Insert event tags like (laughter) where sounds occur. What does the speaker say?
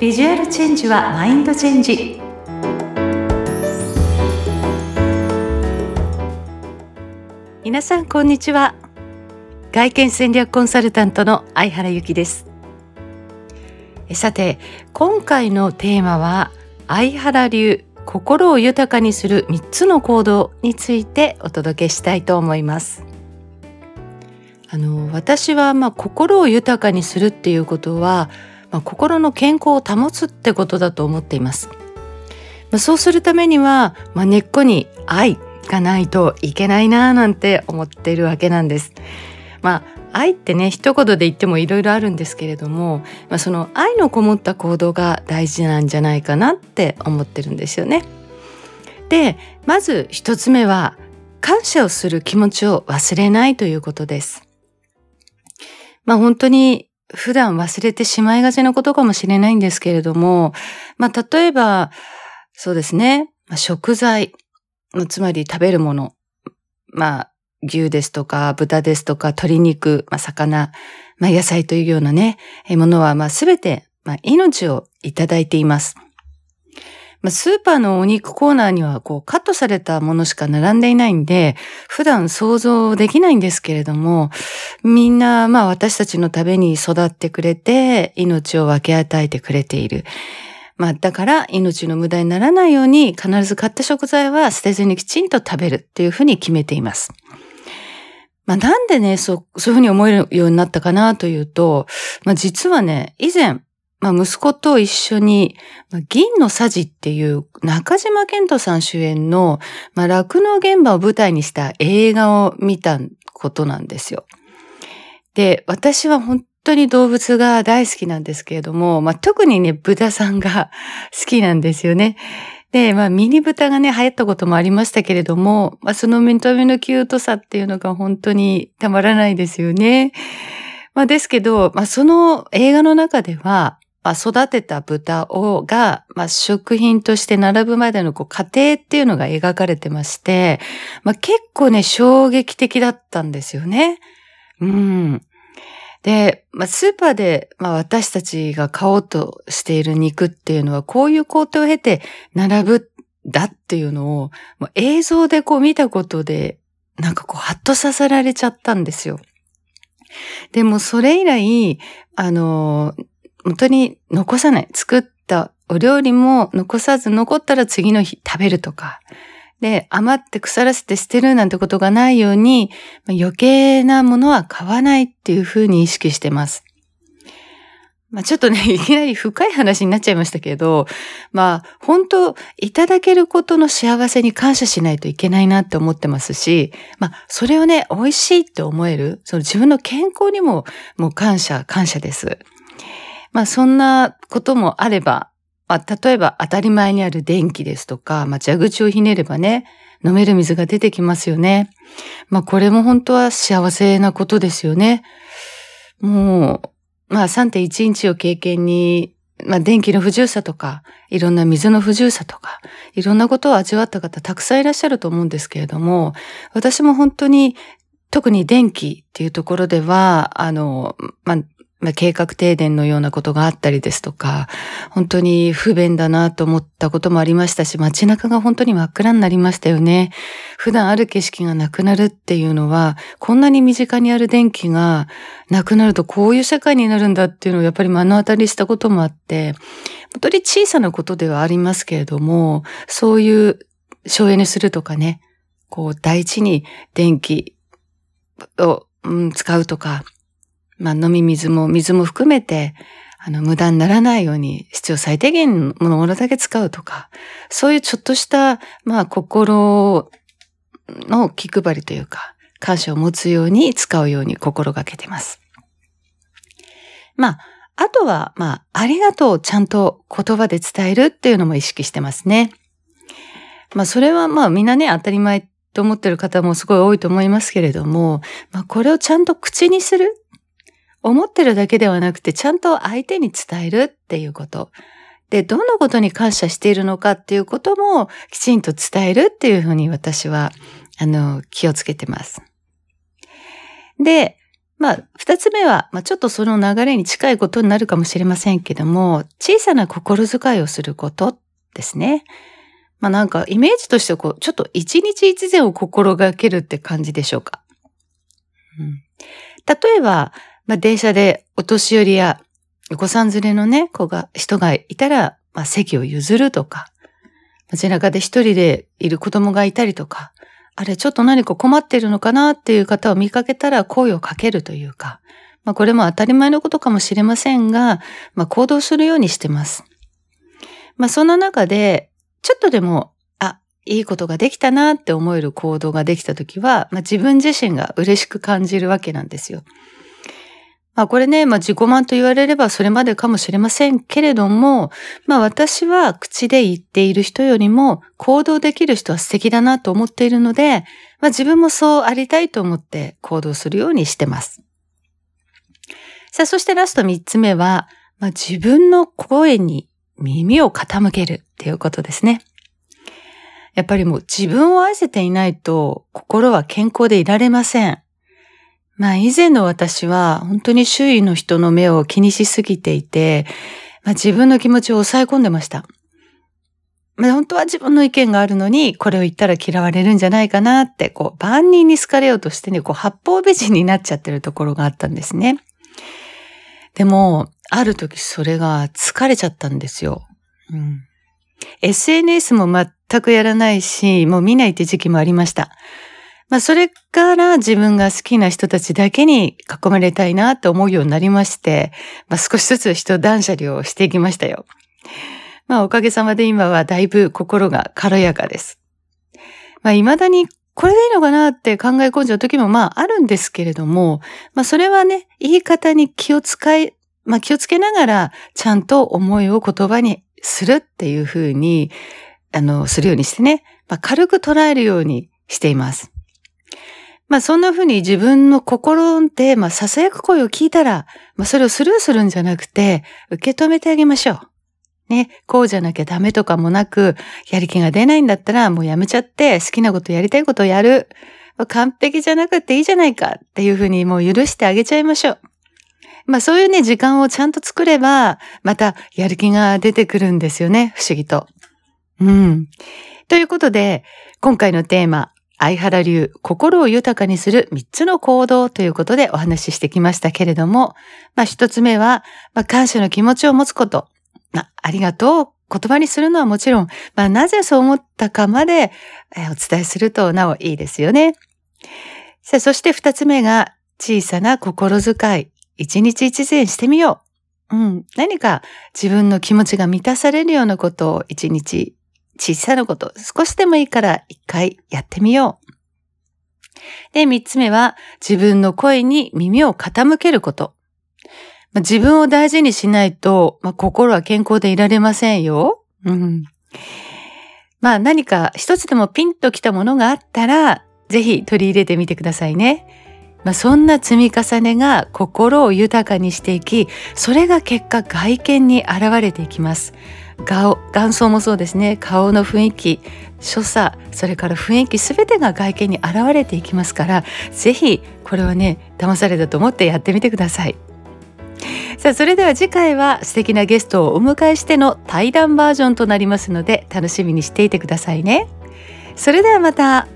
ビジュアルチェンジはマインドチェンジ。皆さんこんにちは。外見戦略コンサルタントの相原由紀です。さて今回のテーマは相原流心を豊かにする3つの行動についてお届けしたいと思います。あの私はまあ心を豊かにするっていうことは、まあ、心の健康を保つってことだと思っています、まあ、そうするためには、まあ、根っこに愛がないといけないなぁなんて思っているわけなんですまあ愛ってね一言で言ってもいろいろあるんですけれども、まあ、その愛のこもった行動が大事なんじゃないかなって思ってるんですよね。でまず一つ目は感謝をする気持ちを忘れないということです。まあ本当に普段忘れてしまいがちなことかもしれないんですけれども、まあ例えばそうですね、食材、つまり食べるもの、まあ牛ですとか豚ですとか鶏肉、まあ、魚、まあ、野菜というようなね、ものはまあ全て、ま、命をいただいています。まあ、スーパーのお肉コーナーにはこうカットされたものしか並んでいないんで、普段想像できないんですけれども、みんなまあ私たちのために育ってくれて、命を分け与えてくれている。まあ、だから命の無駄にならないように必ず買った食材は捨てずにきちんと食べるっていうふうに決めています。まあ、なんでね、そう、そういうふうに思えるようになったかなというと、まあ、実はね、以前、まあ、息子と一緒に、銀のさじっていう中島健人さん主演の、まあ、酪農現場を舞台にした映画を見たことなんですよ。で、私は本当に動物が大好きなんですけれども、まあ、特にね、豚さんが (laughs) 好きなんですよね。で、まあ、ミニ豚がね、流行ったこともありましたけれども、まあ、その見た目のキュートさっていうのが本当にたまらないですよね。まあ、ですけど、まあ、その映画の中では、まあ、育てた豚をが、まあ、食品として並ぶまでのこう過程っていうのが描かれてまして、まあ、結構ね、衝撃的だったんですよね。うん。で、まあ、スーパーで、まあ、私たちが買おうとしている肉っていうのは、こういう工程を経て並ぶだっていうのを、もう映像でこう見たことで、なんかこう、ハッとさせられちゃったんですよ。でも、それ以来、あの、本当に残さない。作ったお料理も残さず残ったら次の日食べるとか、で、余って腐らせて捨てるなんてことがないように、余計なものは買わないっていうふうに意識してます。まあちょっとね、(laughs) いきなり深い話になっちゃいましたけど、まあ本当、いただけることの幸せに感謝しないといけないなって思ってますし、まあそれをね、美味しいって思える、その自分の健康にももう感謝、感謝です。まあそんなこともあれば、まあ、例えば当たり前にある電気ですとか、まあ、蛇口をひねればね、飲める水が出てきますよね。まあ、これも本当は幸せなことですよね。もう、まあ、3.1インチを経験に、まあ、電気の不自由さとか、いろんな水の不自由さとか、いろんなことを味わった方たくさんいらっしゃると思うんですけれども、私も本当に特に電気っていうところでは、あの、まあ、まあ、計画停電のようなことがあったりですとか、本当に不便だなと思ったこともありましたし、街中が本当に真っ暗になりましたよね。普段ある景色がなくなるっていうのは、こんなに身近にある電気がなくなるとこういう世界になるんだっていうのをやっぱり目の当たりしたこともあって、本当に小さなことではありますけれども、そういう省エネするとかね、こう大事に電気を、うん、使うとか、まあ飲み水も水も含めて、あの、無駄にならないように必要最低限のものだけ使うとか、そういうちょっとした、まあ心の気配りというか、感謝を持つように使うように心がけてます。まあ、あとは、まあ、ありがとうをちゃんと言葉で伝えるっていうのも意識してますね。まあ、それはまあみんなね、当たり前と思ってる方もすごい多いと思いますけれども、まあ、これをちゃんと口にする思ってるだけではなくて、ちゃんと相手に伝えるっていうこと。で、どのことに感謝しているのかっていうこともきちんと伝えるっていうふうに私は、あの、気をつけてます。で、まあ、二つ目は、まあ、ちょっとその流れに近いことになるかもしれませんけども、小さな心遣いをすることですね。まあなんかイメージとしてこう、ちょっと一日一善を心がけるって感じでしょうか。うん、例えば、まあ電車でお年寄りやお子さん連れのね、子が、人がいたら、まあ席を譲るとか、街中で一人でいる子供がいたりとか、あれちょっと何か困ってるのかなっていう方を見かけたら声をかけるというか、まあこれも当たり前のことかもしれませんが、まあ行動するようにしてます。まあそんな中で、ちょっとでも、あ、いいことができたなって思える行動ができたときは、まあ、自分自身が嬉しく感じるわけなんですよ。まあこれね、まあ自己満と言われればそれまでかもしれませんけれども、まあ私は口で言っている人よりも行動できる人は素敵だなと思っているので、まあ自分もそうありたいと思って行動するようにしてます。さあそしてラスト三つ目は、まあ自分の声に耳を傾けるっていうことですね。やっぱりもう自分を愛せていないと心は健康でいられません。まあ以前の私は本当に周囲の人の目を気にしすぎていて、まあ、自分の気持ちを抑え込んでました。まあ、本当は自分の意見があるのに、これを言ったら嫌われるんじゃないかなって、こう、万人に好かれようとしてね、こう、八方美人になっちゃってるところがあったんですね。でも、ある時それが疲れちゃったんですよ。うん、SNS も全くやらないし、もう見ないって時期もありました。まあ、それから自分が好きな人たちだけに囲まれたいなと思うようになりまして、まあ、少しずつ人断捨離をしていきましたよ。まあ、おかげさまで今はだいぶ心が軽やかです。まあ、未だにこれでいいのかなって考え込んじゃう時もまああるんですけれども、まあそれはね、言い方に気を使い、まあ気をつけながら、ちゃんと思いを言葉にするっていうふうに、あの、するようにしてね、まあ軽く捉えるようにしています。まあそんなふうに自分の心で、まあ囁く声を聞いたら、まあそれをスルーするんじゃなくて、受け止めてあげましょう。ね、こうじゃなきゃダメとかもなく、やる気が出ないんだったらもうやめちゃって好きなことやりたいことをやる。完璧じゃなくていいじゃないかっていうふうにもう許してあげちゃいましょう。まあそういうね、時間をちゃんと作れば、またやる気が出てくるんですよね、不思議と。うん。ということで、今回のテーマ、相原流、心を豊かにする3つの行動ということでお話ししてきましたけれども、まあ一つ目は、まあ感謝の気持ちを持つこと。まあ、ありがとう。言葉にするのはもちろん、まあ、なぜそう思ったかまで、えお伝えするとなおいいですよね。さあ、そして二つ目が、小さな心遣い。一日一善してみよう。うん。何か自分の気持ちが満たされるようなことを一日小さなこと、少しでもいいから一回やってみよう。で、三つ目は自分の声に耳を傾けること。まあ、自分を大事にしないと、まあ、心は健康でいられませんよ。うん。まあ何か一つでもピンときたものがあったら、ぜひ取り入れてみてくださいね。まあ、そんな積み重ねが心を豊かにしていき、それが結果外見に現れていきます。顔、眼相もそうですね。顔の雰囲気、所作、それから雰囲気すべてが外見に現れていきますから、ぜひこれはね、騙されたと思ってやってみてください。さあそれでは次回は素敵なゲストをお迎えしての対談バージョンとなりますので楽しみにしていてくださいね。それではまた。